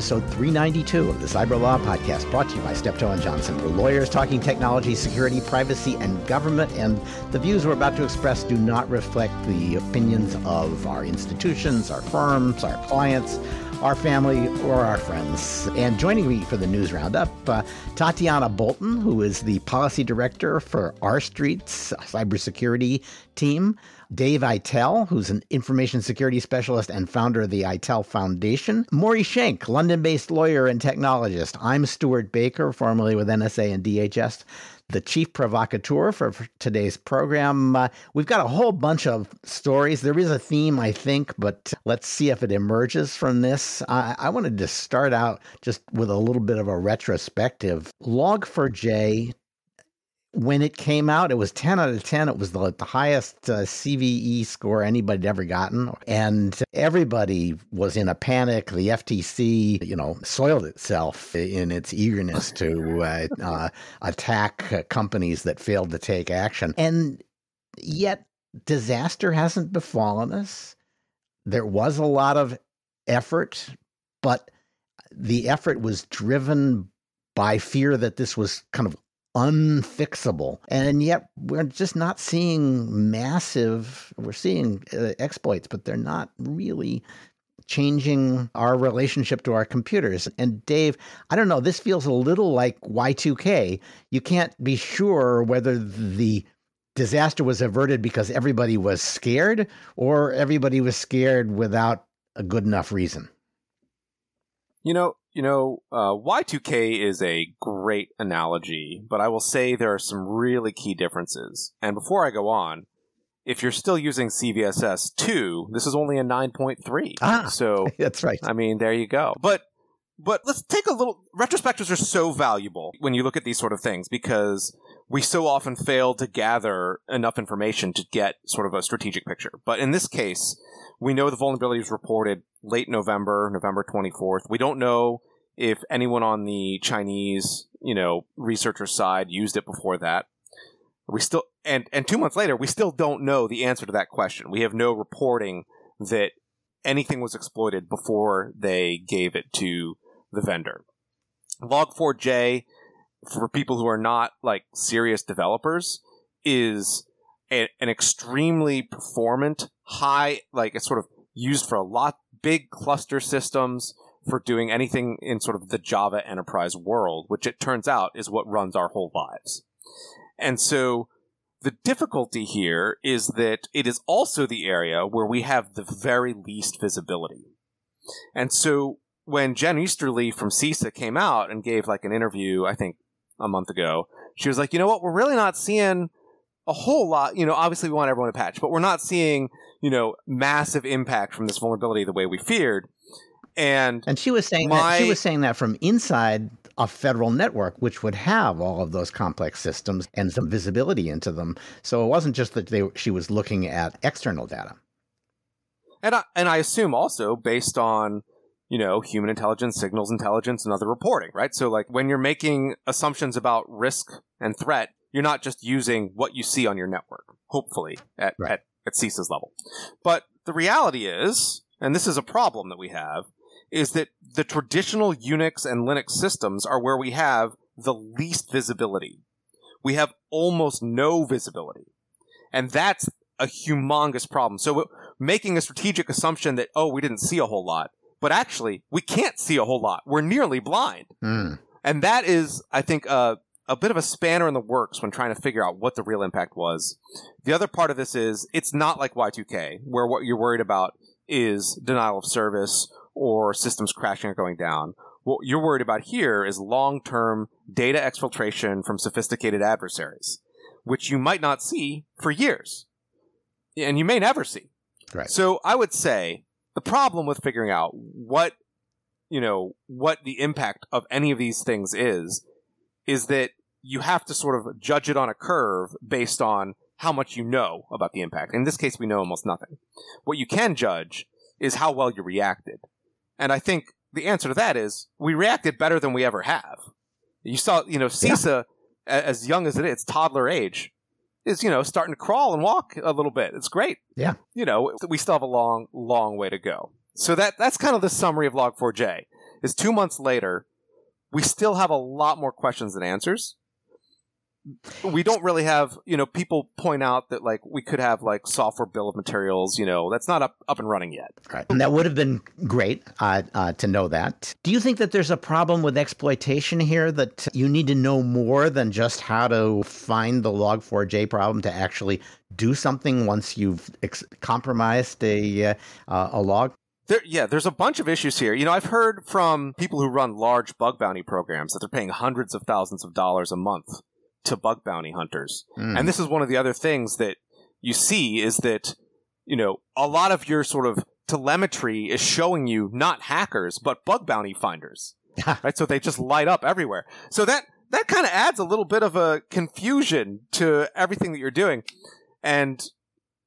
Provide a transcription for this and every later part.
episode 392 of the Cyber Law Podcast, brought to you by Steptoe and Johnson. We're lawyers talking technology, security, privacy, and government, and the views we're about to express do not reflect the opinions of our institutions, our firms, our clients our family, or our friends. And joining me for the news roundup, uh, Tatyana Bolton, who is the policy director for R Street's cybersecurity team. Dave Aitel, who's an information security specialist and founder of the Aitel Foundation. Maury Shenk, London based lawyer and technologist. I'm Stewart Baker, formerly with NSA and DHS the chief provocateur for, for today's program. Uh, we've got a whole bunch of stories. There is a theme, I think, but let's see if it emerges from this. I, I wanted to start out just with a little bit of a retrospective. Log4j when it came out, it was 10 out of 10. It was the, the highest uh, CVE score anybody had ever gotten. And everybody was in a panic. The FTC, you know, soiled itself in its eagerness to uh, uh, attack uh, companies that failed to take action. And yet, disaster hasn't befallen us. There was a lot of effort, but the effort was driven by fear that this was kind of unfixable. And yet we're just not seeing massive, we're seeing uh, exploits, but they're not really changing our relationship to our computers. And Dave, I don't know, this feels a little like Y2K. You can't be sure whether the disaster was averted because everybody was scared or everybody was scared without a good enough reason. You know, you know, uh, Y2K is a great analogy, but I will say there are some really key differences. And before I go on, if you're still using CVSS 2, this is only a 9.3. Ah, so that's right. I mean, there you go. But but let's take a little retrospectives are so valuable when you look at these sort of things because we so often fail to gather enough information to get sort of a strategic picture. But in this case, we know the vulnerability was reported late November, November 24th. We don't know if anyone on the Chinese, you know, researcher side used it before that. We still and and 2 months later, we still don't know the answer to that question. We have no reporting that anything was exploited before they gave it to the vendor. Log4j for people who are not like serious developers is a, an extremely performant, high, like it's sort of used for a lot big cluster systems for doing anything in sort of the Java enterprise world, which it turns out is what runs our whole lives. And so the difficulty here is that it is also the area where we have the very least visibility. And so when Jen Easterly from CISA came out and gave like an interview, I think a month ago, she was like, you know what, we're really not seeing a whole lot. You know, obviously we want everyone to patch, but we're not seeing, you know, massive impact from this vulnerability the way we feared. And and she was saying my, that she was saying that from inside a federal network, which would have all of those complex systems and some visibility into them. So it wasn't just that they, she was looking at external data. And I, and I assume also based on you know, human intelligence, signals intelligence, and other reporting, right? So, like, when you're making assumptions about risk and threat, you're not just using what you see on your network, hopefully, at, right. at, at CISA's level. But the reality is, and this is a problem that we have, is that the traditional Unix and Linux systems are where we have the least visibility. We have almost no visibility. And that's a humongous problem. So making a strategic assumption that, oh, we didn't see a whole lot but actually we can't see a whole lot. We're nearly blind. Mm. And that is, I think, a a bit of a spanner in the works when trying to figure out what the real impact was. The other part of this is it's not like Y2K, where what you're worried about is denial of service or systems crashing or going down. What you're worried about here is long term data exfiltration from sophisticated adversaries, which you might not see for years. And you may never see. Right. So I would say the problem with figuring out what you know what the impact of any of these things is is that you have to sort of judge it on a curve based on how much you know about the impact. In this case, we know almost nothing. What you can judge is how well you reacted. And I think the answer to that is we reacted better than we ever have. You saw, you know, CISA, yeah. as young as it is, toddler age, is you know starting to crawl and walk a little bit. It's great. Yeah. You know, we still have a long, long way to go. So that that's kind of the summary of Log4j. is two months later, we still have a lot more questions than answers we don't really have you know people point out that like we could have like software bill of materials you know that's not up, up and running yet. Right. And that would have been great uh, uh, to know that. Do you think that there's a problem with exploitation here that you need to know more than just how to find the log4j problem to actually do something once you've ex- compromised a, uh, a log? There, yeah, there's a bunch of issues here. You know, I've heard from people who run large bug bounty programs that they're paying hundreds of thousands of dollars a month to bug bounty hunters. Mm. And this is one of the other things that you see is that, you know, a lot of your sort of telemetry is showing you not hackers, but bug bounty finders. right? So they just light up everywhere. So that, that kind of adds a little bit of a confusion to everything that you're doing. And,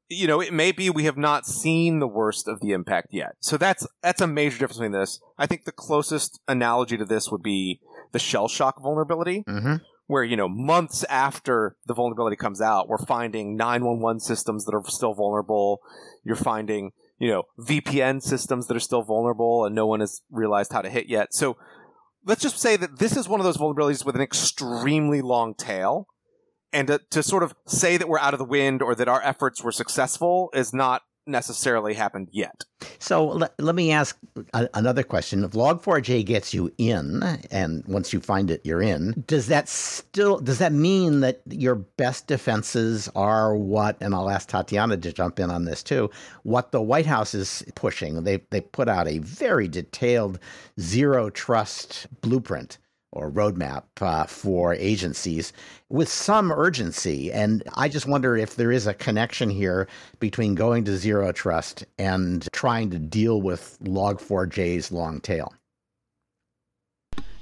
you know, it may be we have not seen the worst of the impact yet. So that's, that's a major difference between this. I think the closest analogy to this would be the Shellshock vulnerability, mm-hmm where you know months after the vulnerability comes out we're finding 911 systems that are still vulnerable. You're finding you know vpn systems that are still vulnerable and no one has realized how to hit yet. So let's just say that this is one of those vulnerabilities with an extremely long tail. And to, to sort of say that we're out of the wind or that our efforts were successful is not necessarily happened yet. So let, let me ask a, another question. If Log4j gets you in, and once you find it, you're in, does that still, does that mean that your best defenses are what, and I'll ask Tatyana to jump in on this too, what the White House is pushing? They, they put out a very detailed zero trust blueprint or roadmap uh, for agencies with some urgency. And I just wonder if there is a connection here between going to zero trust and trying to deal with Log4j's long tail.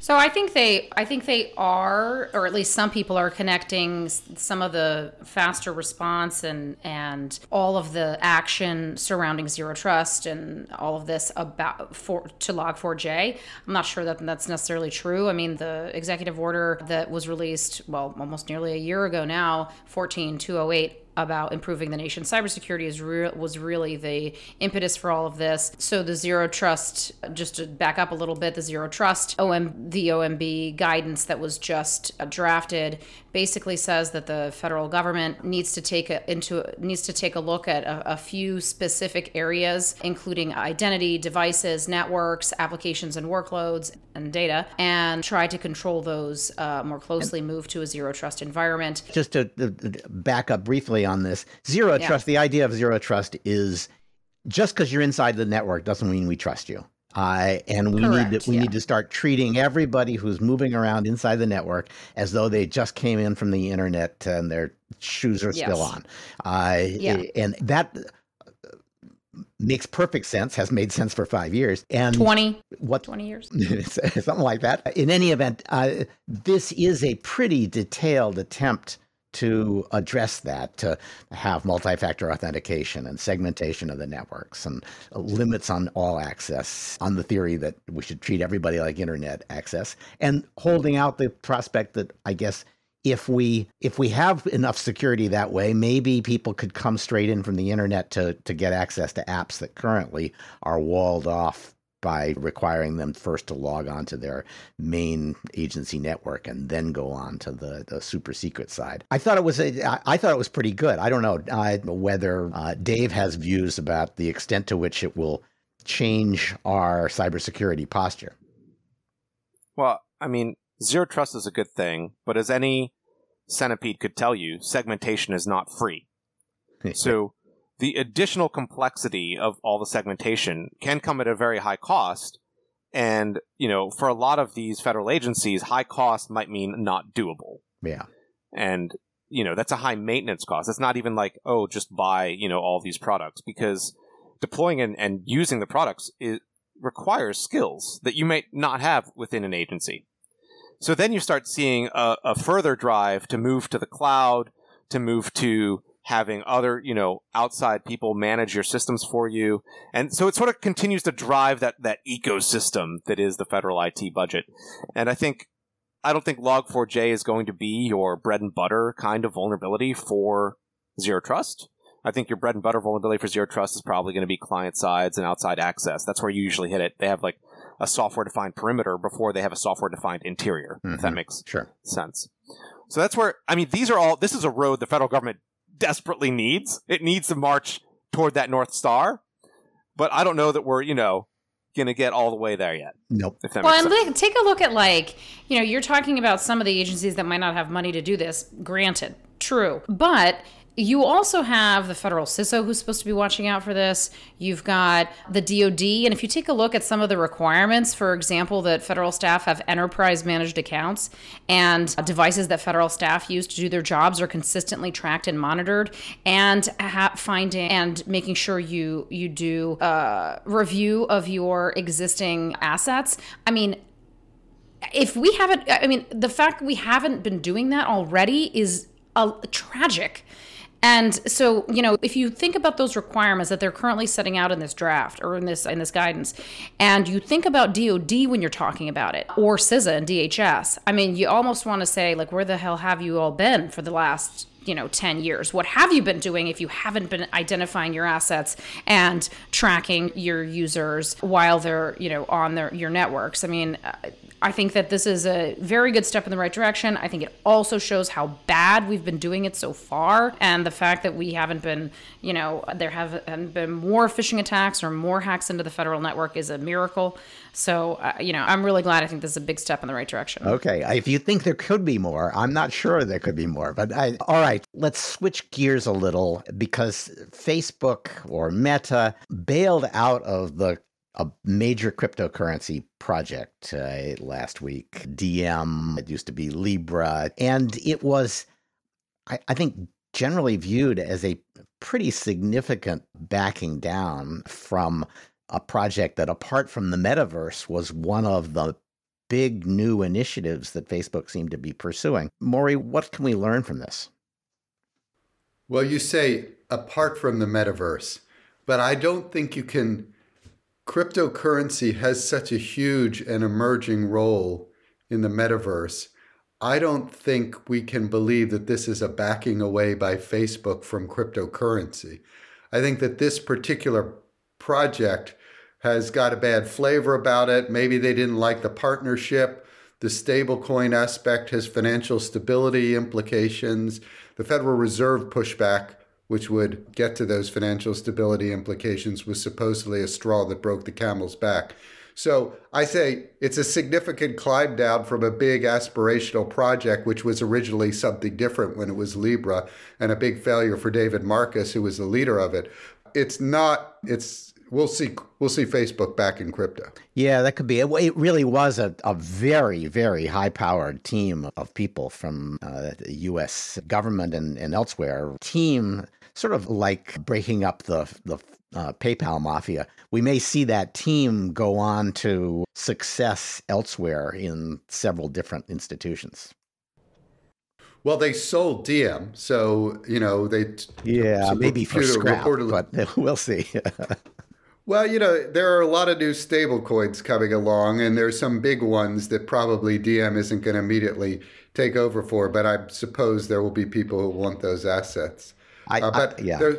So I think they, I think they are, or at least some people are connecting some of the faster response and and all of the action surrounding zero trust and all of this about for to Log4j. I'm not sure that that's necessarily true. I mean, the executive order that was released, well, almost nearly a year ago now, 14208 about improving the nation's cybersecurity is re- was really the impetus for all of this. So the zero trust, just to back up a little bit, the zero trust OM the OMB guidance that was just drafted basically says that the federal government needs to take a, into needs to take a look at a, a few specific areas, including identity, devices, networks, applications and workloads, and data, and try to control those uh, more closely. Move to a zero trust environment. Just to, to back up briefly on this, zero yeah. trust. The idea of zero trust is just because you're inside the network doesn't mean we trust you. Uh, and we Correct, need to we yeah. need to start treating everybody who's moving around inside the network as though they just came in from the internet and their shoes are yes. still on. Uh, yeah. and that makes perfect sense has made sense for five years and 20 what 20 years something like that in any event uh, this is a pretty detailed attempt to address that, to have multi factor authentication and segmentation of the networks and limits on all access on the theory that we should treat everybody like internet access and holding out the prospect that I guess if we if we have enough security that way maybe people could come straight in from the internet to to get access to apps that currently are walled off by requiring them first to log on to their main agency network and then go on to the, the super secret side. I thought it was a, I thought it was pretty good. I don't know uh, whether uh, Dave has views about the extent to which it will change our cybersecurity posture. Well, I mean, zero trust is a good thing, but as any centipede could tell you, segmentation is not free. so the additional complexity of all the segmentation can come at a very high cost. And, you know, for a lot of these federal agencies, high cost might mean not doable. Yeah. And, you know, that's a high maintenance cost. It's not even like, oh, just buy, you know, all these products because deploying and, and using the products is, requires skills that you may not have within an agency. So then you start seeing a, a further drive to move to the cloud, to move to having other, you know, outside people manage your systems for you. And so it sort of continues to drive that, that ecosystem that is the federal IT budget. And I think, I don't think Log4j is going to be your bread and butter kind of vulnerability for zero trust. I think your bread and butter vulnerability for zero trust is probably going to be client sides and outside access. That's where you usually hit it. They have like a software defined perimeter before they have a software defined interior, mm-hmm. if that mm-hmm. makes sure. sense. So that's where, I mean, these are all, this is a road the federal government desperately needs. It needs to march toward that North Star. But I don't know that we're, you know, going to get all the way there yet. Nope. well, and look, take a look at like, you know, you're talking about some of the agencies that might not have money to do this. Granted, true. But you also have the federal CISO who's supposed to be watching out for this. You've got the DoD. And if you take a look at some of the requirements, for example, that federal staff have enterprise managed accounts and devices that federal staff use to do their jobs are consistently tracked and monitored, and ha- finding and making sure you you do a review of your existing assets. I mean, if we haven't, I mean, the fact we haven't been doing that already is a, tragic. And so, you know, if you think about those requirements that they're currently setting out in this draft or in this in this guidance, and you think about DoD when you're talking about it, or CISA and DHS, I mean, you almost want to say, like, where the hell have you all been for the last you know 10 years what have you been doing if you haven't been identifying your assets and tracking your users while they're you know on their your networks i mean uh, I think that this is a very good step in the right direction. I think it also shows how bad we've been doing it so far. And the fact that we haven't been, you know, there haven't been more phishing attacks or more hacks into the federal network is a miracle. So, uh, you know, I'm really glad. I think this is a big step in the right direction. Okay. If you think there could be more, I'm not sure there could be more. But I, all right, let's switch gears a little because Facebook or Meta bailed out of the a major cryptocurrency project uh, last week. Diem, it used to be Libra, and it was, I, I think, generally viewed as a pretty significant backing down from a project that, apart from the metaverse, was one of the big new initiatives that Facebook seemed to be pursuing. Maury, what can we learn from this? Well, you say apart from the metaverse, but I don't think you can cryptocurrency has such a huge and emerging role in the metaverse, I don't think we can believe that this is a backing away by Facebook from cryptocurrency. I think that this particular project has got a bad flavor about it. Maybe they didn't like the partnership. The stablecoin aspect has financial stability implications. The Federal Reserve pushback which would get to those financial stability implications, was supposedly a straw that broke the camel's back. So I say it's a significant climb down from a big aspirational project, which was originally something different when it was Libra, and a big failure for David Marcus, who was the leader of it. It's not. It's we'll see. We'll see Facebook back in crypto. Yeah, that could be. It, it really was a, a very, very high powered team of people from uh, the U.S. government and, and elsewhere. Team sort of like breaking up the the uh, PayPal mafia. We may see that team go on to success elsewhere in several different institutions. Well, they sold Diem, so you know they yeah maybe for scrap, reportedly. but we'll see. well, you know there are a lot of new stable coins coming along, and there's some big ones that probably Diem isn't going to immediately take over for, but I suppose there will be people who want those assets. I, uh, but I, yeah. There,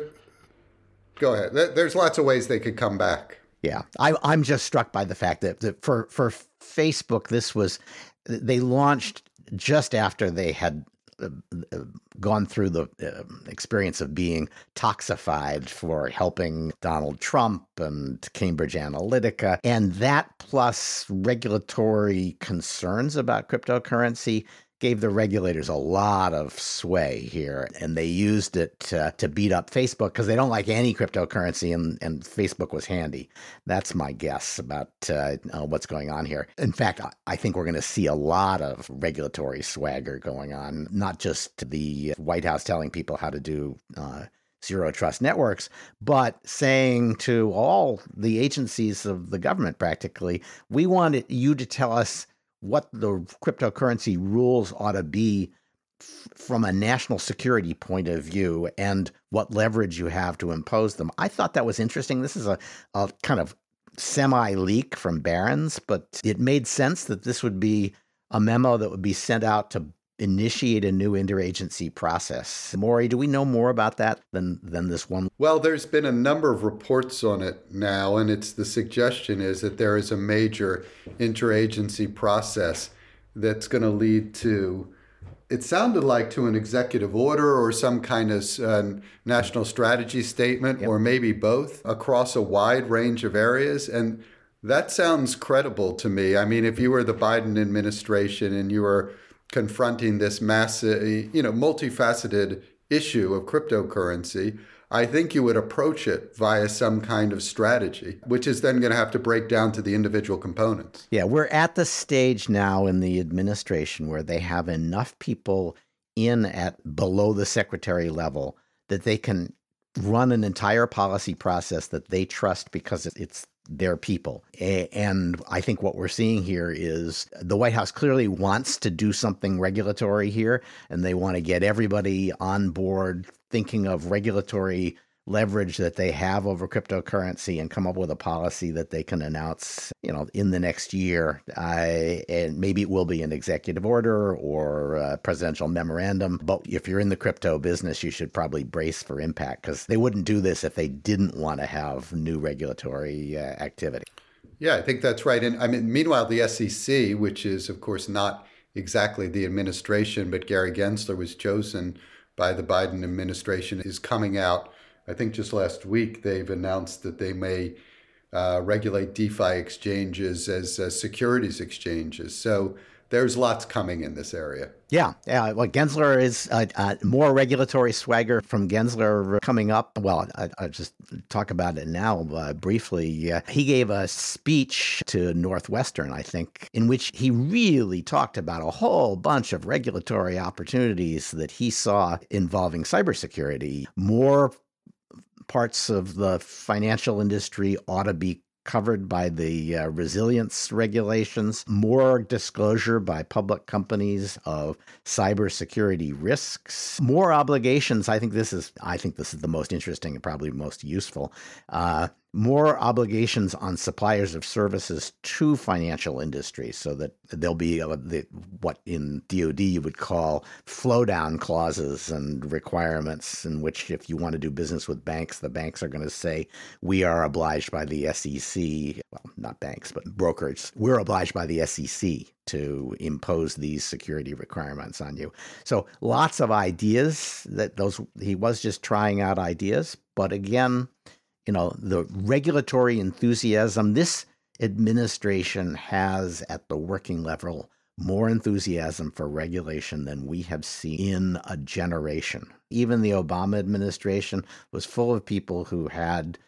go ahead. There's lots of ways they could come back. Yeah, I, I'm just struck by the fact that, that for for Facebook, this was they launched just after they had gone through the uh, experience of being toxified for helping Donald Trump and Cambridge Analytica. And that plus regulatory concerns about cryptocurrency gave the regulators a lot of sway here, and they used it to, to beat up Facebook because they don't like any cryptocurrency, and, and Facebook was handy. That's my guess about uh, uh, what's going on here. In fact, I think we're going to see a lot of regulatory swagger going on, not just the White House telling people how to do. Uh, zero trust networks, but saying to all the agencies of the government practically, we want you to tell us what the cryptocurrency rules ought to be f- from a national security point of view and what leverage you have to impose them. I thought that was interesting. This is a, a kind of semi leak from Barron's, but it made sense that this would be a memo that would be sent out to initiate a new interagency process. Maury, do we know more about that than than this one? Well, there's been a number of reports on it now, and it's the suggestion is that there is a major interagency process that's going to lead to it sounded like to an executive order or some kind of uh, national strategy statement, yep. or maybe both, across a wide range of areas. And that sounds credible to me. I mean, if you were the Biden administration and you were confronting this massive, you know, multifaceted issue of cryptocurrency, I think you would approach it via some kind of strategy, which is then going to have to break down to the individual components. Yeah, we're at the stage now in the administration where they have enough people in at below the secretary level that they can run an entire policy process that they trust because it's their people. And I think what we're seeing here is the White House clearly wants to do something regulatory here, and they want to get everybody on board thinking of regulatory leverage that they have over cryptocurrency and come up with a policy that they can announce, you know, in the next year. Uh, and maybe it will be an executive order or a presidential memorandum. But if you're in the crypto business, you should probably brace for impact because they wouldn't do this if they didn't want to have new regulatory uh, activity. Yeah, I think that's right. And I mean, meanwhile, the SEC, which is, of course, not exactly the administration, but Gary Gensler was chosen by the Biden administration is coming out. I think just last week they've announced that they may uh, regulate DeFi exchanges as uh, securities exchanges. So there's lots coming in this area. Yeah, yeah. Well, Gensler is uh, uh, more regulatory swagger from Gensler coming up. Well, I, will just talk about it now uh, briefly. He gave a speech to Northwestern, I think, in which he really talked about a whole bunch of regulatory opportunities that he saw involving cybersecurity. More parts of the financial industry ought to be covered by the uh, resilience regulations, more disclosure by public companies of cybersecurity risks, more obligations. I think this is I think this is the most interesting and probably most useful. Uh, more obligations on suppliers of services to financial industries so that there'll be a, the, what in DoD you would call flow down clauses and requirements in which if you want to do business with banks, the banks are going to say, we are obliged by the SEC, well, not banks, but brokers, we're obliged by the SEC to impose these security requirements on you. So lots of ideas that those, he was just trying out ideas. But again, you know, the regulatory enthusiasm this administration has at the working level more enthusiasm for regulation than we have seen in a generation. Even the Obama administration was full of people who had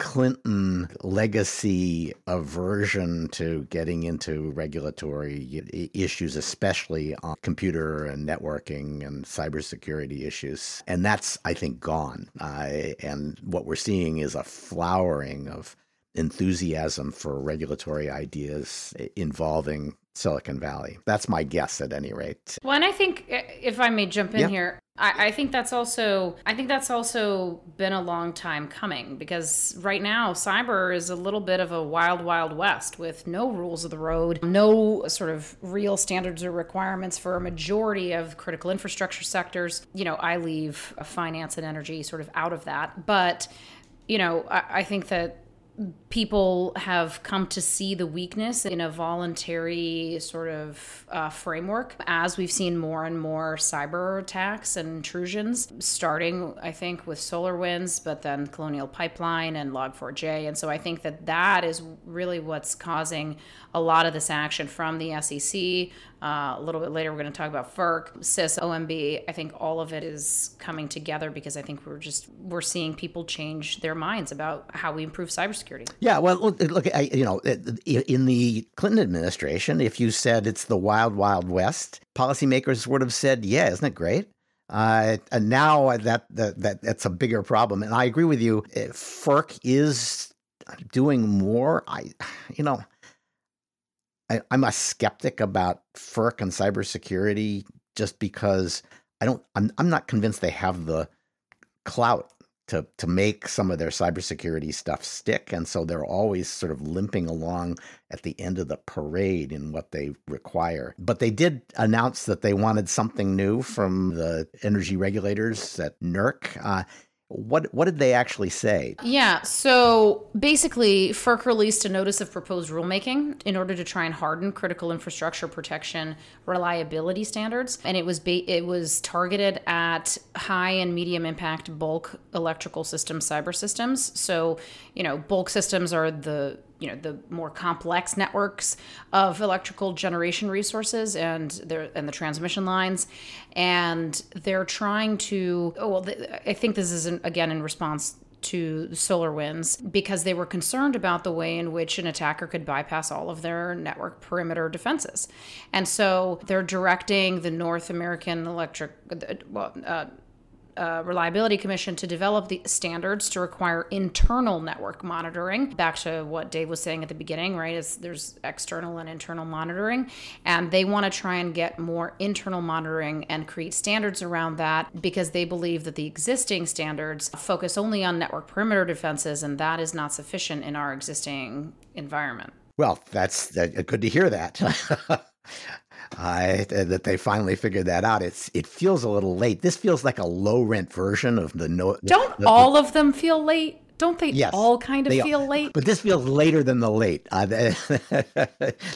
Clinton legacy aversion to getting into regulatory issues, especially on computer and networking and cybersecurity issues. And that's, I think, gone. And what we're seeing is a flowering of enthusiasm for regulatory ideas involving Silicon Valley. That's my guess at any rate. Well, and I think uh, if I may jump in yeah. here, I, I, think that's also I think that's also been a long time coming because right now cyber is a little bit of a wild, wild west with no rules of the road, no sort of real standards or requirements for a majority of critical infrastructure sectors. You know, I leave uh, finance and energy sort of out of that, but you know, I, I think that people have come to see the weakness in a voluntary sort of uh, framework as we've seen more and more cyber attacks and intrusions, starting, I think, with SolarWinds but then Colonial Pipeline and Log4j. And so I think that that is really what's causing a lot of this action from the SEC. Uh, a little bit later, we're going to talk about FERC, CIS, OMB. I think all of it is coming together because I think we're just we're seeing people change their minds about how we improve cybersecurity. Yeah, well, look, look I, you know, in the Clinton administration, if you said it's the wild, wild west, policymakers would have said, "Yeah, isn't it great?" Uh, and now that, that that that's a bigger problem. And I agree with you. FERC is doing more. I, you know, I, am a skeptic about FERC and cybersecurity just because I don't. I'm I'm not convinced they have the clout to to make some of their cybersecurity stuff stick, and so they're always sort of limping along at the end of the parade in what they require. But they did announce that they wanted something new from the energy regulators at NERC. Uh, what what did they actually say? Yeah, so basically, FERC released a notice of proposed rulemaking in order to try and harden critical infrastructure protection reliability standards, and it was ba- it was targeted at high and medium impact bulk electrical system cyber systems. So, you know, bulk systems are the you know the more complex networks of electrical generation resources and their and the transmission lines and they're trying to oh well i think this is in, again in response to SolarWinds because they were concerned about the way in which an attacker could bypass all of their network perimeter defenses. And so they're directing the North American Electric, well, uh, uh, Reliability Commission to develop the standards to require internal network monitoring. Back to what Dave was saying at the beginning, right? Is there's external and internal monitoring, and they want to try and get more internal monitoring and create standards around that because they believe that the existing standards focus only on network perimeter defenses, and that is not sufficient in our existing environment. Well, that's good to hear that. uh, that they finally figured that out. It's it feels a little late. This feels like a low rent version of the no. Don't the, all of them feel late? Don't they Yes, all kind of feel late? But this feels later than the late. Uh, this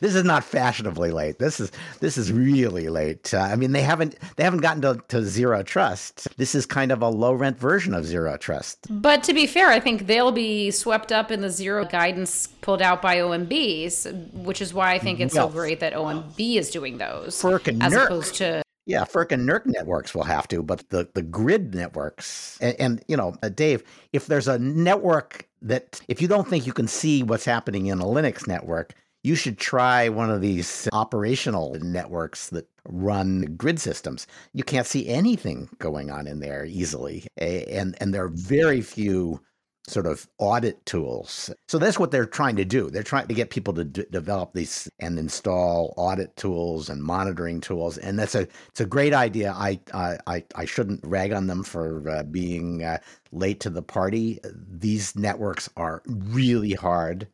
is not fashionably late. This is this is really late. Uh, I mean, they haven't they haven't gotten to, to zero trust. This is kind of a low rent version of zero trust. But to be fair, I think they'll be swept up in the zero guidance pulled out by OMBs, which is why I think it's Well, so great that OMB is doing those as opposed to Yeah, FERC and NERC networks will have to, but the, the grid networks, and, and you know, uh, Dave, if there's a network that, if you don't think you can see what's happening in a Linux network, you should try one of these operational networks that run grid systems. You can't see anything going on in there easily, and and there are very few sort of audit tools. So that's what they're trying to do. They're trying to get people to d- develop these and install audit tools and monitoring tools, and that's a it's a great idea. I I I, shouldn't rag on them for uh, being uh, late to the party. These networks are really hard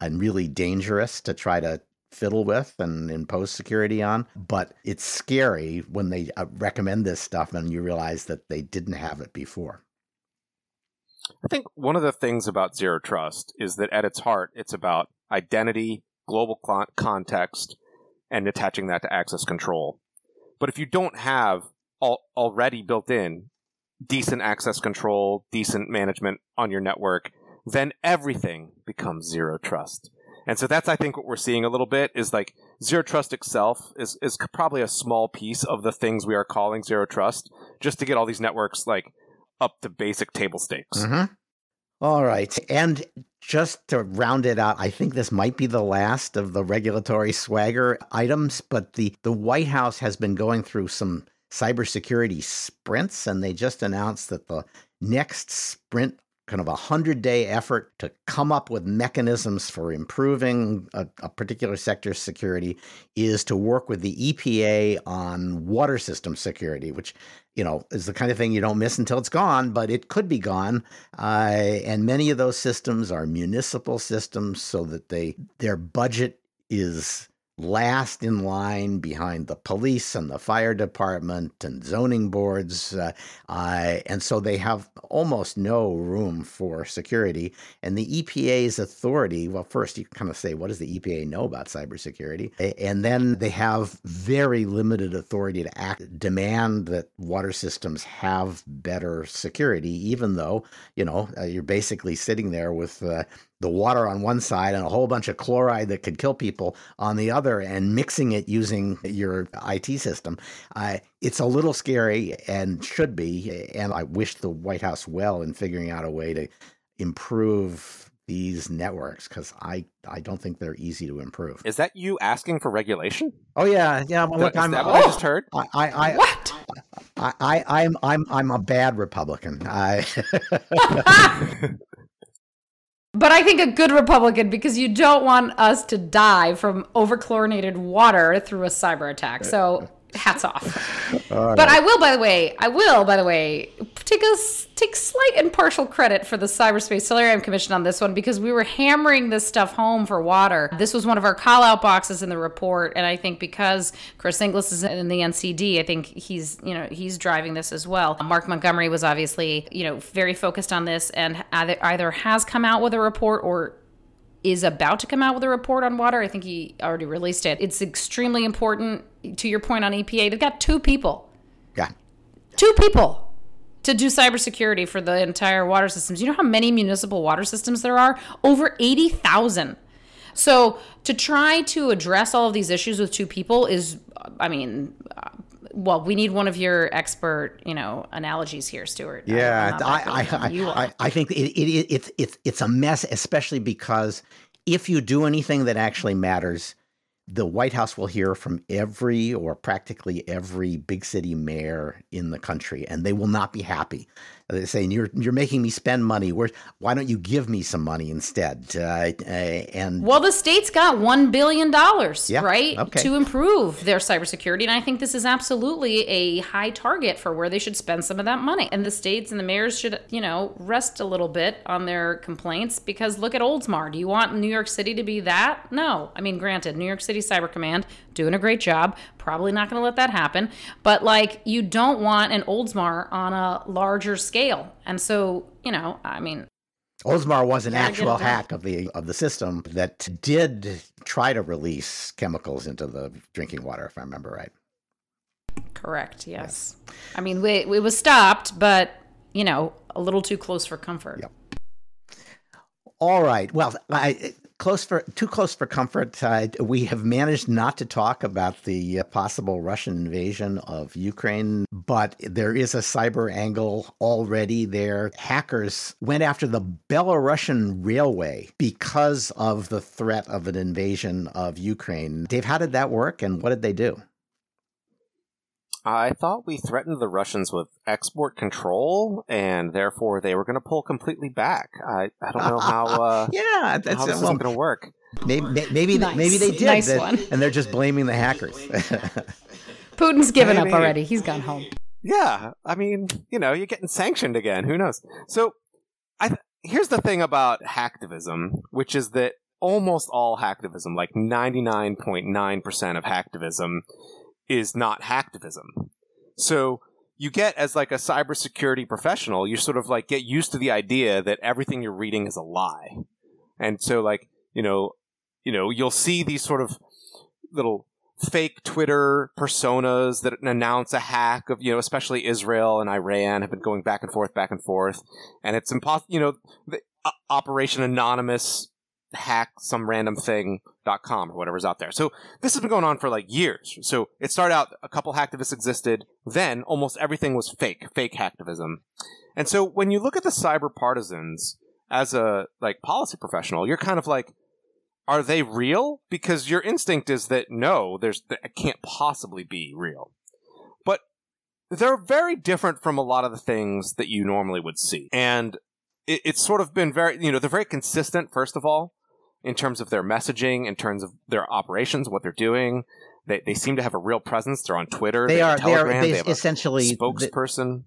and really dangerous to try to fiddle with and impose security on but it's scary when they uh, recommend this stuff and you realize that they didn't have it before I think one of the things about zero trust is that at its heart, it's about identity, global context, and attaching that to access control. But if you don't have al- already built in decent access control, decent management on your network, then everything becomes zero trust. And so that's, I think, what we're seeing a little bit is like zero trust itself is, is probably a small piece of the things we are calling zero trust just to get all these networks like up to basic table stakes. Mm-hmm. All right. And just to round it out, I think this might be the last of the regulatory swagger items, but the, the White House has been going through some cybersecurity sprints, and they just announced that the next sprint kind of a hundred day effort to come up with mechanisms for improving a, a particular sector's security is to work with the EPA on water system security, which you know is the kind of thing you don't miss until it's gone, but it could be gone. Uh, and many of those systems are municipal systems, so that they their budget is last in line behind the police and the fire department and zoning boards. Uh, uh, and so they have almost no room for security. And the EPA's authority, well, first you kind of say, what does the EPA know about cybersecurity? And then they have very limited authority to act, demand that water systems have better security, even though, you know, uh, you're basically sitting there with uh, the water on one side and a whole bunch of chloride that could kill people on the other and mixing it using your IT system. Uh, it's a little scary and should be. And I wish the White House well in figuring out a way to improve these networks because I, I don't think they're easy to improve. Is that you asking for regulation? Oh yeah, yeah. well, Look, is I'm, that what I just heard? I, I, I, what? I, I, I'm, I'm, I'm a bad Republican. I, But I think a good Republican because you don't want us to die from overchlorinated water through a cyber attack. So hats off. Right. Oh, but I will, by the way, I will, by the way, take a take slight and partial credit for the Cyberspace Solarium Commission on this one because we were hammering this stuff home for water. This was one of our call out boxes in the report, and I think because Chris Inglis is in the NCD, I think he's you know he's driving this as well. Mark Montgomery was obviously you know very focused on this and either either has come out with a report or is about to come out with a report on water. I think he already released it. It's extremely important. To your point on EPA, they've got two people. Yeah. Two people to do cybersecurity for the entire water systems. You know how many municipal water systems there are? Over 80,000. So to try to address all of these issues with two people is, I mean, well, we need one of your expert, you know, analogies here, Stewart. Yeah, I, I, I, I, think it, it, it's it's it's a mess, especially because if you do anything that actually matters, the White House will hear from every or practically every big city mayor in the country, and they will not be happy. Saying you're you're making me spend money. Where why don't you give me some money instead? Uh, uh, and well, the state's got one billion dollars, yeah, right, okay. to improve their cybersecurity, and I think this is absolutely a high target for where they should spend some of that money. And the states and the mayors should, you know, rest a little bit on their complaints because look at Oldsmar. Do you want New York City to be that? No. I mean, granted, New York City Cyber Command doing a great job. Probably not going to let that happen. But like, you don't want an Oldsmar on a larger scale. And so, you know, I mean, Oldsmar was an actual hack of the of the system that did try to release chemicals into the drinking water, if I remember right. Correct. Yes. yes. I mean, we, it was stopped, but you know, a little too close for comfort. Yep. All right. Well, I, close for too close for comfort. Uh, we have managed not to talk about the uh, possible Russian invasion of Ukraine, but there is a cyber angle already there. Hackers went after the Belarusian railway because of the threat of an invasion of Ukraine. Dave, how did that work, and what did they do? I thought we threatened the Russians with export control, and therefore they were going to pull completely back. I, I don't know how. Uh, yeah, that's how this well, isn't going to work. Maybe maybe, nice. maybe they did, nice that, one. and they're just blaming the hackers. Putin's given maybe. up already. He's gone home. Yeah, I mean, you know, you're getting sanctioned again. Who knows? So, I th- here's the thing about hacktivism, which is that almost all hacktivism, like 99.9% of hacktivism, is not hacktivism. So you get as like a cybersecurity professional, you sort of like get used to the idea that everything you're reading is a lie. And so like, you know, you know, you'll see these sort of little fake Twitter personas that announce a hack of, you know, especially Israel and Iran have been going back and forth, back and forth. And it's impossible, you know, the, uh, Operation Anonymous hack some random thing.com or whatever's out there. So this has been going on for like years. So it started out a couple hacktivists existed, then almost everything was fake, fake hacktivism. And so when you look at the cyber partisans as a like policy professional, you're kind of like, are they real? Because your instinct is that no, there's it can't possibly be real. But they're very different from a lot of the things that you normally would see. And it, it's sort of been very, you know, they're very consistent, first of all in terms of their messaging, in terms of their operations, what they're doing. They, they seem to have a real presence. They're on Twitter. They, they are. Telegram, they are they essentially spokesperson.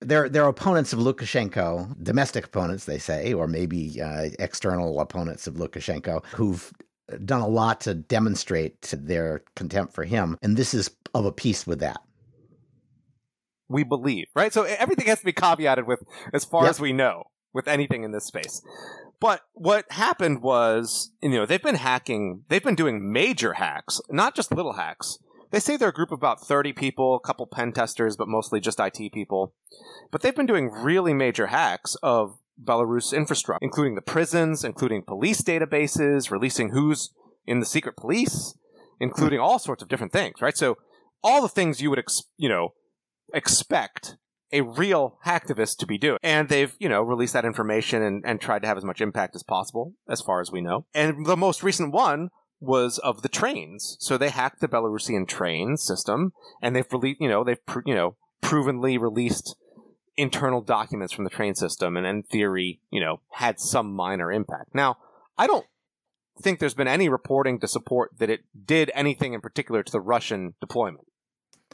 they're they're opponents of Lukashenko, domestic opponents, they say, or maybe uh, external opponents of Lukashenko, who've done a lot to demonstrate their contempt for him, and this is of a piece with that. We believe, right? So everything has to be caveated with as far yep. as we know with anything in this space. But what happened was, you know, they've been hacking, they've been doing major hacks, not just little hacks. They say they're a group of about 30 people, a couple pen testers, but mostly just IT people. But they've been doing really major hacks of Belarus infrastructure, including the prisons, including police databases, releasing who's in the secret police, including all sorts of different things, right? So all the things you would, ex- you know, expect a real hacktivist to be doing. And they've, you know, released that information and, and tried to have as much impact as possible, as far as we know. And the most recent one was of the trains. So they hacked the Belarusian train system and they've released, you know, they've, you know, provenly released internal documents from the train system and in theory, you know, had some minor impact. Now, I don't think there's been any reporting to support that it did anything in particular to the Russian deployment.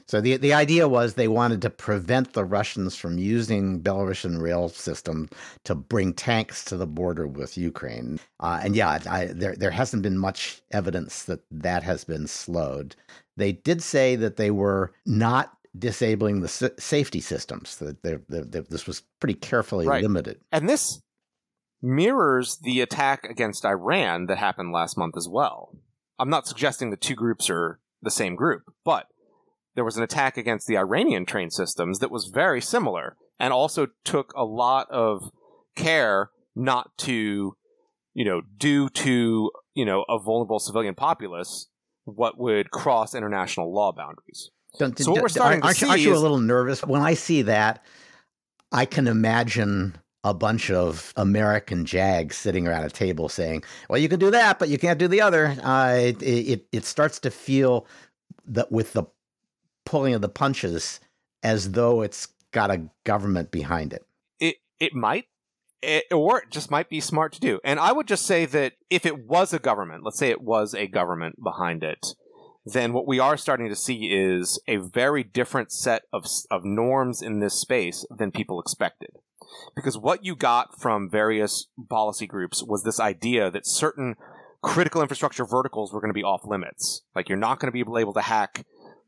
So the the idea was they wanted to prevent the Russians from using Belarusian rail system to bring tanks to the border with Ukraine. Uh, and yeah, I, there there hasn't been much evidence that that has been slowed. They did say that they were not disabling the safety systems. That this was pretty carefully right. limited. And this mirrors the attack against Iran that happened last month as well. I'm not suggesting the two groups are the same group, but there was an attack against the Iranian train systems that was very similar and also took a lot of care not to, you know, do to, you know, a vulnerable civilian populace what would cross international law boundaries. Don't, so what we're starting aren't, to see aren't you a little nervous when I see that? I can imagine a bunch of American jags sitting around a table saying, "Well, you can do that, but you can't do the other." Uh, it, it it starts to feel that with the pulling of the punches as though it's got a government behind it. It it might, it, or it just might be smart to do. And I would just say that if it was a government, let's say it was a government behind it, then what we are starting to see is a very different set of of norms in this space than people expected. Because what you got from various policy groups was this idea that certain critical infrastructure verticals were going to be off limits. Like you're not going to be able to hack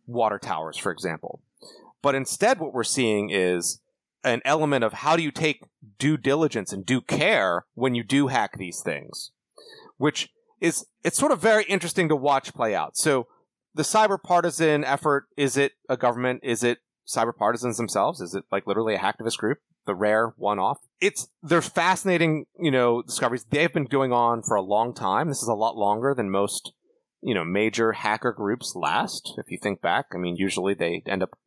water towers, for example. But instead, what we're seeing is an element of how do you take due diligence and due care when you do hack these things, which is it's sort of very interesting to watch play out. So the cyber partisan effort is it a government? Is it cyber partisans themselves? Is it like literally a hacktivist group? The rare one off. It's they're fascinating, you know, discoveries. They've been going on for a long time. This is a lot longer than most you know, major hacker groups last. If you think back, I mean, usually they end up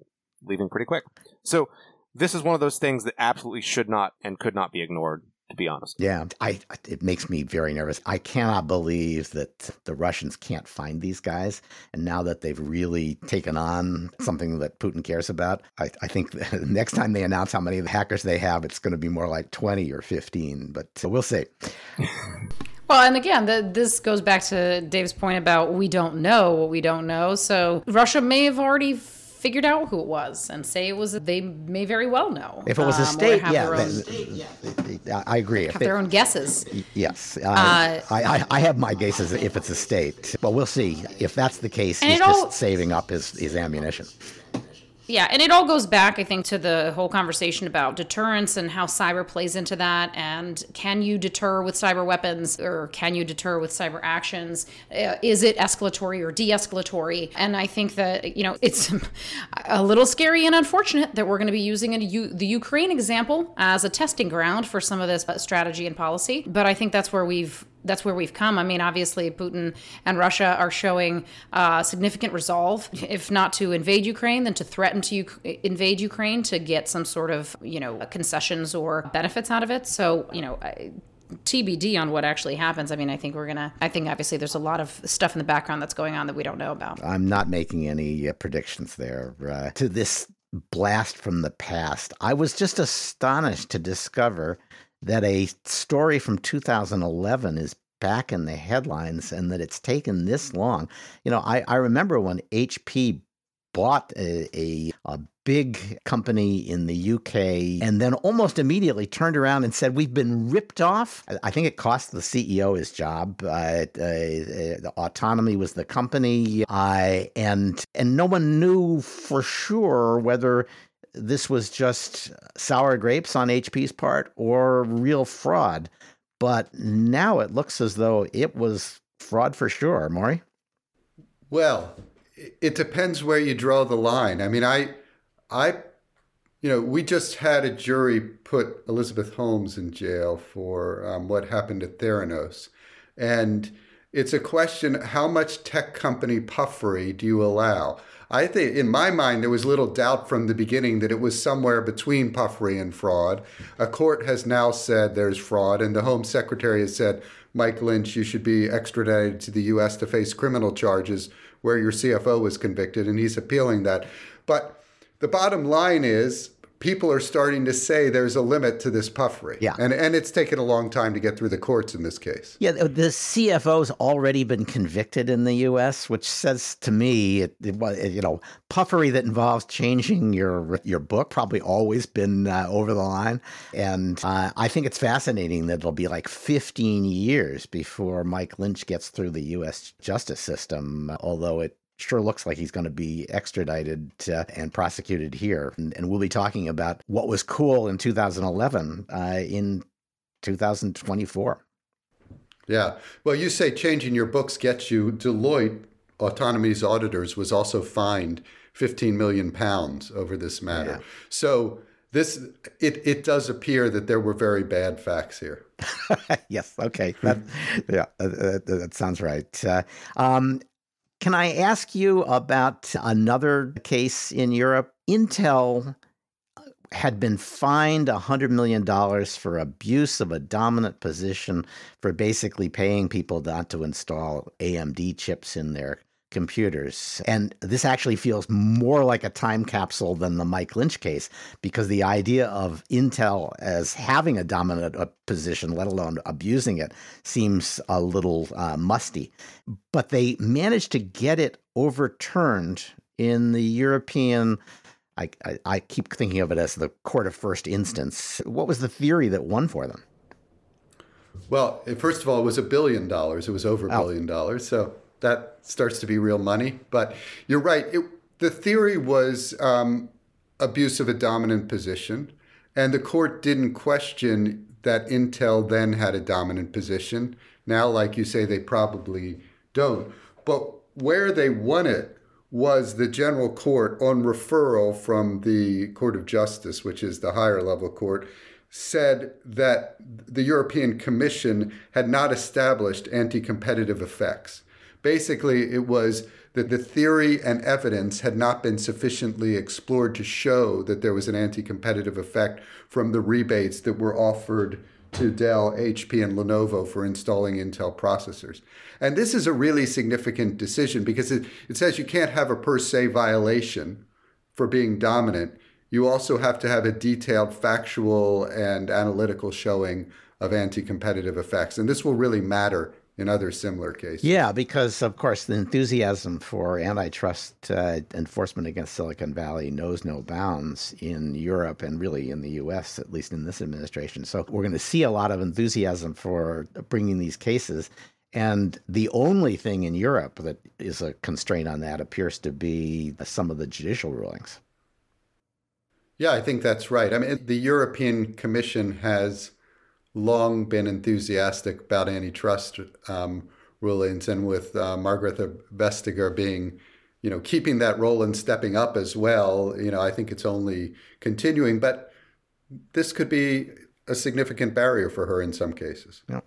leaving pretty quick. So this is one of those things that absolutely should not and could not be ignored. To be honest, yeah, I it makes me very nervous. I cannot believe that the Russians can't find these guys, and now that they've really taken on something that Putin cares about, I, I think the next time they announce how many of the hackers they have, it's going to be more like twenty or fifteen. But we'll see. Well, and again, the, this goes back to Dave's point about we don't know what we don't know. So Russia may have already figured out who it was and say it was they may very well know if it was a um, state yeah, own, i agree. Have their own guesses. Yes. Uh, I, I, I, have my guesses if it's a state but we'll see. If that's the case he's just all, saving up his, his ammunition yeah, and it all goes back, I think, to the whole conversation about deterrence and how cyber plays into that. And can you deter with cyber weapons or can you deter with cyber actions? Uh, is it escalatory or de escalatory? And I think that, you know, it's a little scary and unfortunate that we're going to be using the Ukraine example as a testing ground for some of this strategy and policy. But I think that's where we've that's where we've come. I mean, obviously, Putin and Russia are showing uh, significant resolve, if not to invade Ukraine, then to threaten to U- invade Ukraine to get some sort of you know concessions or benefits out of it. So you know. I, TBD on what actually happens. I mean, I think we're gonna. I think obviously there's a lot of stuff in the background that's going on that we don't know about. I'm not making any uh, predictions there. Uh, to this blast from the past, I was just astonished to discover that a story from 2011 is back in the headlines and that it's taken this long. You know, I, I remember when HP bought a, a, a, big company in the UK and then almost immediately turned around and said, We've been ripped off. I think it cost the CEO his job. Uh, uh, autonomy was the company. Uh, and, and no one knew for sure whether this was just sour grapes on HP's part or real fraud. But now it looks as though it was fraud for sure, Maury. Well, it depends where you draw the line. I mean, I, I, you know, we just had a jury put Elizabeth Holmes in jail for um, what happened at Theranos, and it's a question: how much tech company puffery do you allow? I think, in my mind, there was little doubt from the beginning that it was somewhere between puffery and fraud. A court has now said there's fraud, and the Home Secretary has said, Mike Lynch, you should be extradited to the U.S. to face criminal charges where your CFO was convicted, and he's appealing that. But the bottom line is people are starting to say there's a limit to this puffery. Yeah. And, and it's taken a long time to get through the courts in this case. Yeah, the CFO's already been convicted in the U.S., which says to me, it, it, you know, puffery that involves changing your your book probably always been uh, over the line. And uh, I think it's fascinating that it'll be like 15 years before Mike Lynch gets through the U.S. justice system, although it sure looks like he's going to be extradited uh, and prosecuted here. And, and, we'll be talking about what was cool in 2011 uh, in 2024. Yeah. Well, you say changing your books gets you. Deloitte, Autonomy's auditors, was also fined 15 million pounds over this matter. Yeah. So this it it does appear that there were very bad facts here. yes. Okay. That yeah. That, that sounds right. Uh, um, can I ask you about another case in Europe? Intel uh, had been fined $100 million for abuse of a dominant position for basically paying people not to install AMD chips in their computers. And this actually feels more like a time capsule than the Mike Lynch case because the idea of Intel as having a dominant uh, position, let alone abusing it, seems a little uh, musty. But they managed to get it overturned in the European. I, I, I keep thinking of it as the court of first instance. What was the theory that won for them? Well, first of all, it was a billion dollars. It was over a oh. billion dollars. So that starts to be real money. But you're right. It, the theory was um, abuse of a dominant position, and the court didn't question that Intel then had a dominant position. Now, like you say, they probably don't. But where they won it was the general court on referral from the Court of Justice, which is the higher level court, said that the European Commission had not established anti competitive effects. Basically, it was that the theory and evidence had not been sufficiently explored to show that there was an anti competitive effect from the rebates that were offered to Dell, HP, and Lenovo for installing Intel processors. And this is a really significant decision because it, it says you can't have a per se violation for being dominant. You also have to have a detailed factual and analytical showing of anti competitive effects. And this will really matter in other similar cases. Yeah, because of course the enthusiasm for antitrust uh, enforcement against Silicon Valley knows no bounds in Europe and really in the U.S. at least in this administration. So we're going to see a lot of enthusiasm for bringing these cases. And the only thing in Europe that is a constraint on that appears to be some of the judicial rulings. Yeah, I think that's right. I mean, the European Commission has long been enthusiastic about antitrust um, rulings, and with uh, Margrethe Vestager being, you know, keeping that role and stepping up as well, you know, I think it's only continuing. But this could be a significant barrier for her in some cases. Yeah.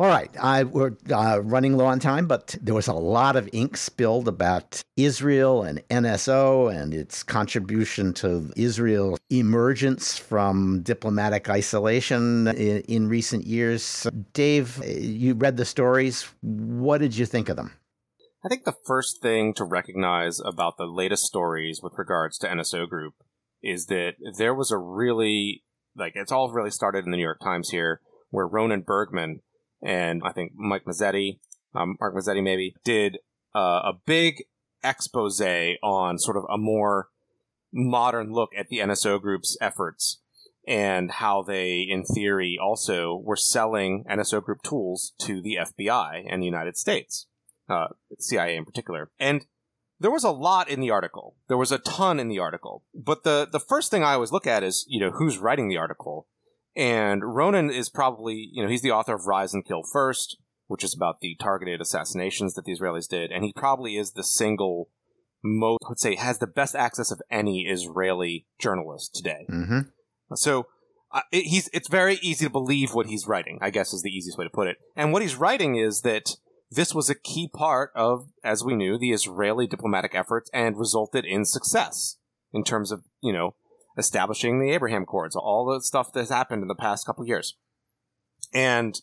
All right, I, we're uh, running low on time, but there was a lot of ink spilled about Israel and NSO and its contribution to Israel's emergence from diplomatic isolation in, in recent years. Dave, you read the stories. What did you think of them? I think the first thing to recognize about the latest stories with regards to NSO Group is that there was a really, like, it's all really started in the New York Times here, where Ronen Bergman and I think Mike Mazzetti, um, Mark Mazzetti maybe, did uh, a big expose on sort of a more modern look at the NSO group's efforts and how they, in theory, also were selling NSO group tools to the FBI and the United States, uh, CIA in particular. And there was a lot in the article. There was a ton in the article. But the, the first thing I always look at is, you know, who's writing the article. And Ronen is probably, you know, he's the author of Rise and Kill First, which is about the targeted assassinations that the Israelis did. And he probably is the single most, I would say, has the best access of any Israeli journalist today. Mm-hmm. So uh, it, he's, it's very easy to believe what he's writing, I guess is the easiest way to put it. And what he's writing is that this was a key part of, as we knew, the Israeli diplomatic efforts and resulted in success in terms of, you know, establishing the Abraham Accords, all the stuff that's happened in the past couple years. And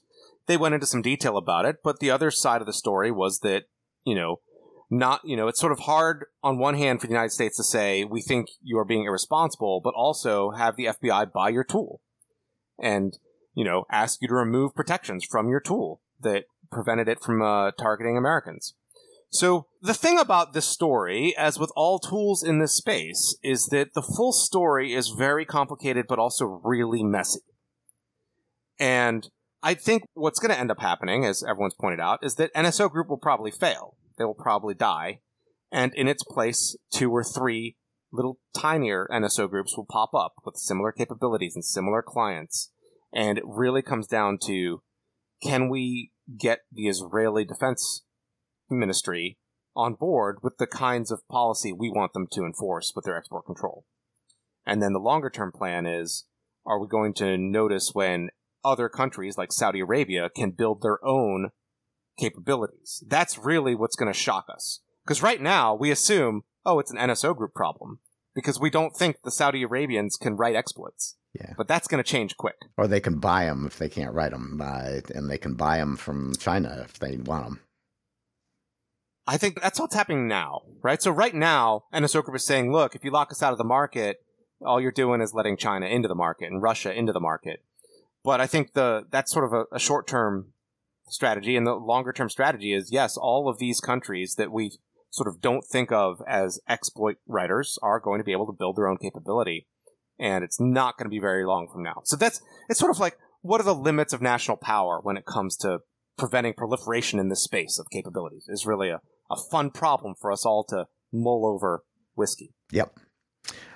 they went into some detail about it, but the other side of the story was that, you know, not, you know, it's sort of hard on one hand for the United States to say, we think you are being irresponsible, but also have the FBI buy your tool and, you know, ask you to remove protections from your tool that prevented it from uh, targeting Americans. So the thing about this story, as with all tools in this space, is that the full story is very complicated, but also really messy. And I think what's going to end up happening, as everyone's pointed out, is that NSO Group will probably fail. They will probably die. And in its place, two or three little tinier NSO groups will pop up with similar capabilities and similar clients. And it really comes down to can we get the Israeli Defense Ministry on board with the kinds of policy we want them to enforce with their export control? And then the longer term plan is are we going to notice when other countries like Saudi Arabia can build their own capabilities? That's really what's going to shock us. Because right now we assume, oh, it's an NSO group problem because we don't think the Saudi Arabians can write exploits. Yeah. But that's going to change quick. Or they can buy them if they can't write them, uh, and they can buy them from China if they want them. I think that's what's happening now, right? So right now, NSO Group is saying, look, if you lock us out of the market, all you're doing is letting China into the market and Russia into the market. But I think the that's sort of a, a short term strategy, and the longer term strategy is yes, all of these countries that we sort of don't think of as exploit writers are going to be able to build their own capability, and it's not going to be very long from now. So that's it's sort of like what are the limits of national power when it comes to preventing proliferation in this space of capabilities? Is really a, a fun problem for us all to mull over whiskey. Yep.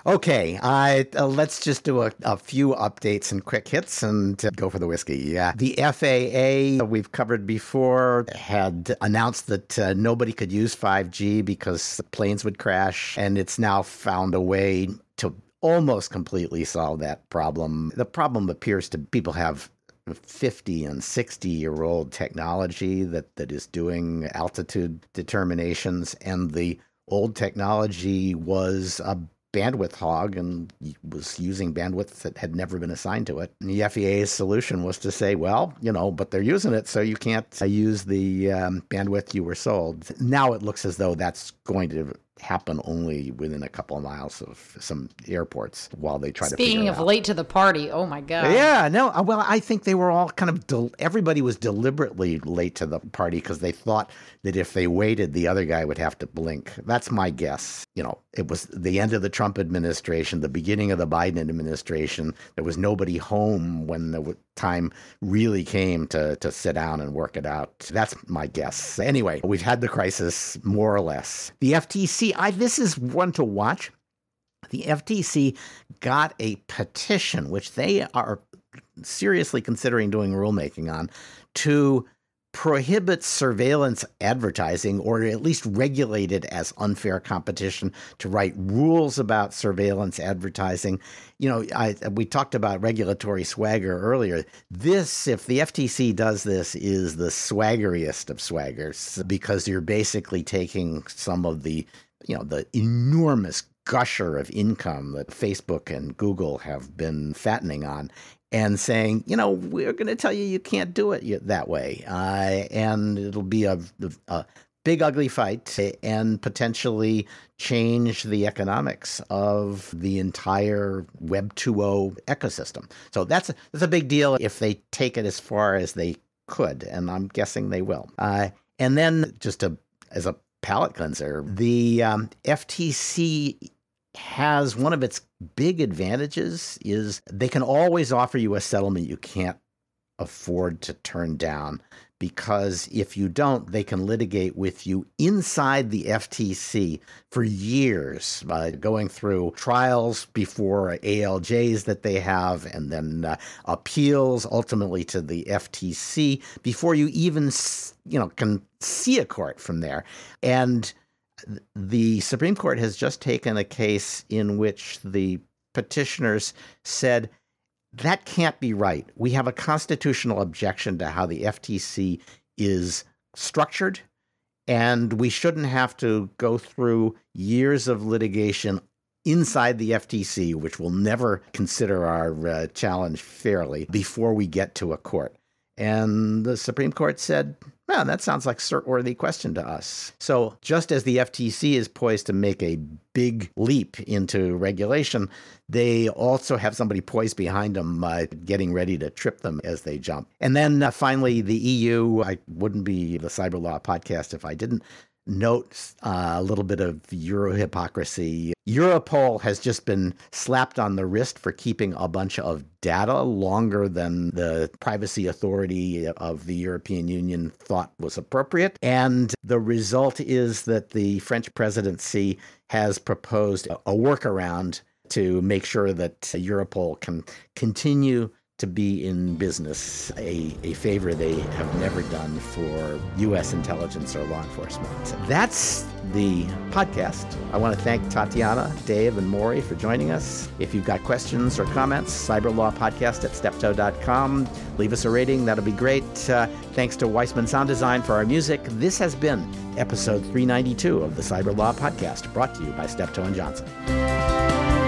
Okay, uh, uh, let's just do a, a, few updates and quick hits and uh, go for the whiskey. Yeah. The FAA, we've covered before, had announced that uh, nobody could use 5G because planes would crash, and it's now found a way to almost completely solve that problem. The problem appears to people have 50 and 60 year old technology that, that is doing altitude determinations, and the old technology was a bandwidth hog and was using bandwidth that had never been assigned to it. And the FAA's solution was to say, well, you know, but they're using it, so you can't uh, use the um, bandwidth you were sold. Now it looks as though that's going to happen only within a couple of miles of some airports while they try Speaking to Speaking of out. late to the party, oh my god. Yeah, no, uh, well, I think they were all kind of del- everybody was deliberately late to the party because they thought that if they waited, the other guy would have to blink. That's my guess. You know, it was the end of the Trump administration, the beginning of the Biden administration. There was nobody home when the time really came to to sit down and work it out. That's my guess. Anyway, we've had the crisis more or less. The FTC, I this is one to watch. The FTC got a petition, which they are seriously considering doing rulemaking on, to prohibits surveillance advertising or at least regulate it as unfair competition to write rules about surveillance advertising. You know I, we talked about regulatory swagger earlier. This if the ftc does this is the swaggeriest of swaggers because you're basically taking some of the you know the enormous gusher of income that Facebook and Google have been fattening on and saying, you know, we're going to tell you you can't do it that way. Uh, and it'll be a, a, big, ugly fight and potentially change the economics of the entire Web 2.0 ecosystem. So that's a, that's a big deal if they take it as far as they could. And I'm guessing they will. Uh, and then just to, as a palate cleanser, the um, FTC has one of its big advantages is they can always offer you a settlement you can't afford to turn down because if you don't, they can litigate with you inside the FTC for years, by going through trials before ALJs that they have, and then uh, appeals ultimately to the FTC before you even, you know, can see a court from there. And the Supreme Court has just taken a case in which the petitioners said that can't be right. We have a constitutional objection to how the FTC is structured, and we shouldn't have to go through years of litigation inside the FTC, which will never consider our uh, challenge fairly, before we get to a court. And the Supreme Court said, well, that sounds like a cert-worthy question to us. So just as the FTC is poised to make a big leap into regulation, they also have somebody poised behind them, uh, getting ready to trip them as they jump. And then uh, finally, the EU. I wouldn't be the Cyber Law podcast if I didn't note uh, a little bit of Euro hypocrisy. Europol has just been slapped on the wrist for keeping a bunch of data longer than the privacy authority of the European Union thought was appropriate. And the result is that the French presidency has proposed a workaround to make sure that Europol can continue to be in business, a, a favor they have never done for U.S. intelligence or law enforcement. That's the podcast. I want to thank Tatyana, Dave, and Maury for joining us. If you've got questions or comments, cyberlawpodcast at steptoe.com. Leave us a rating, that'll be great. Uh, thanks to Weissman Sound Design for our music. This has been episode 392 of the Cyber Law Podcast, brought to you by Steptoe and Johnson.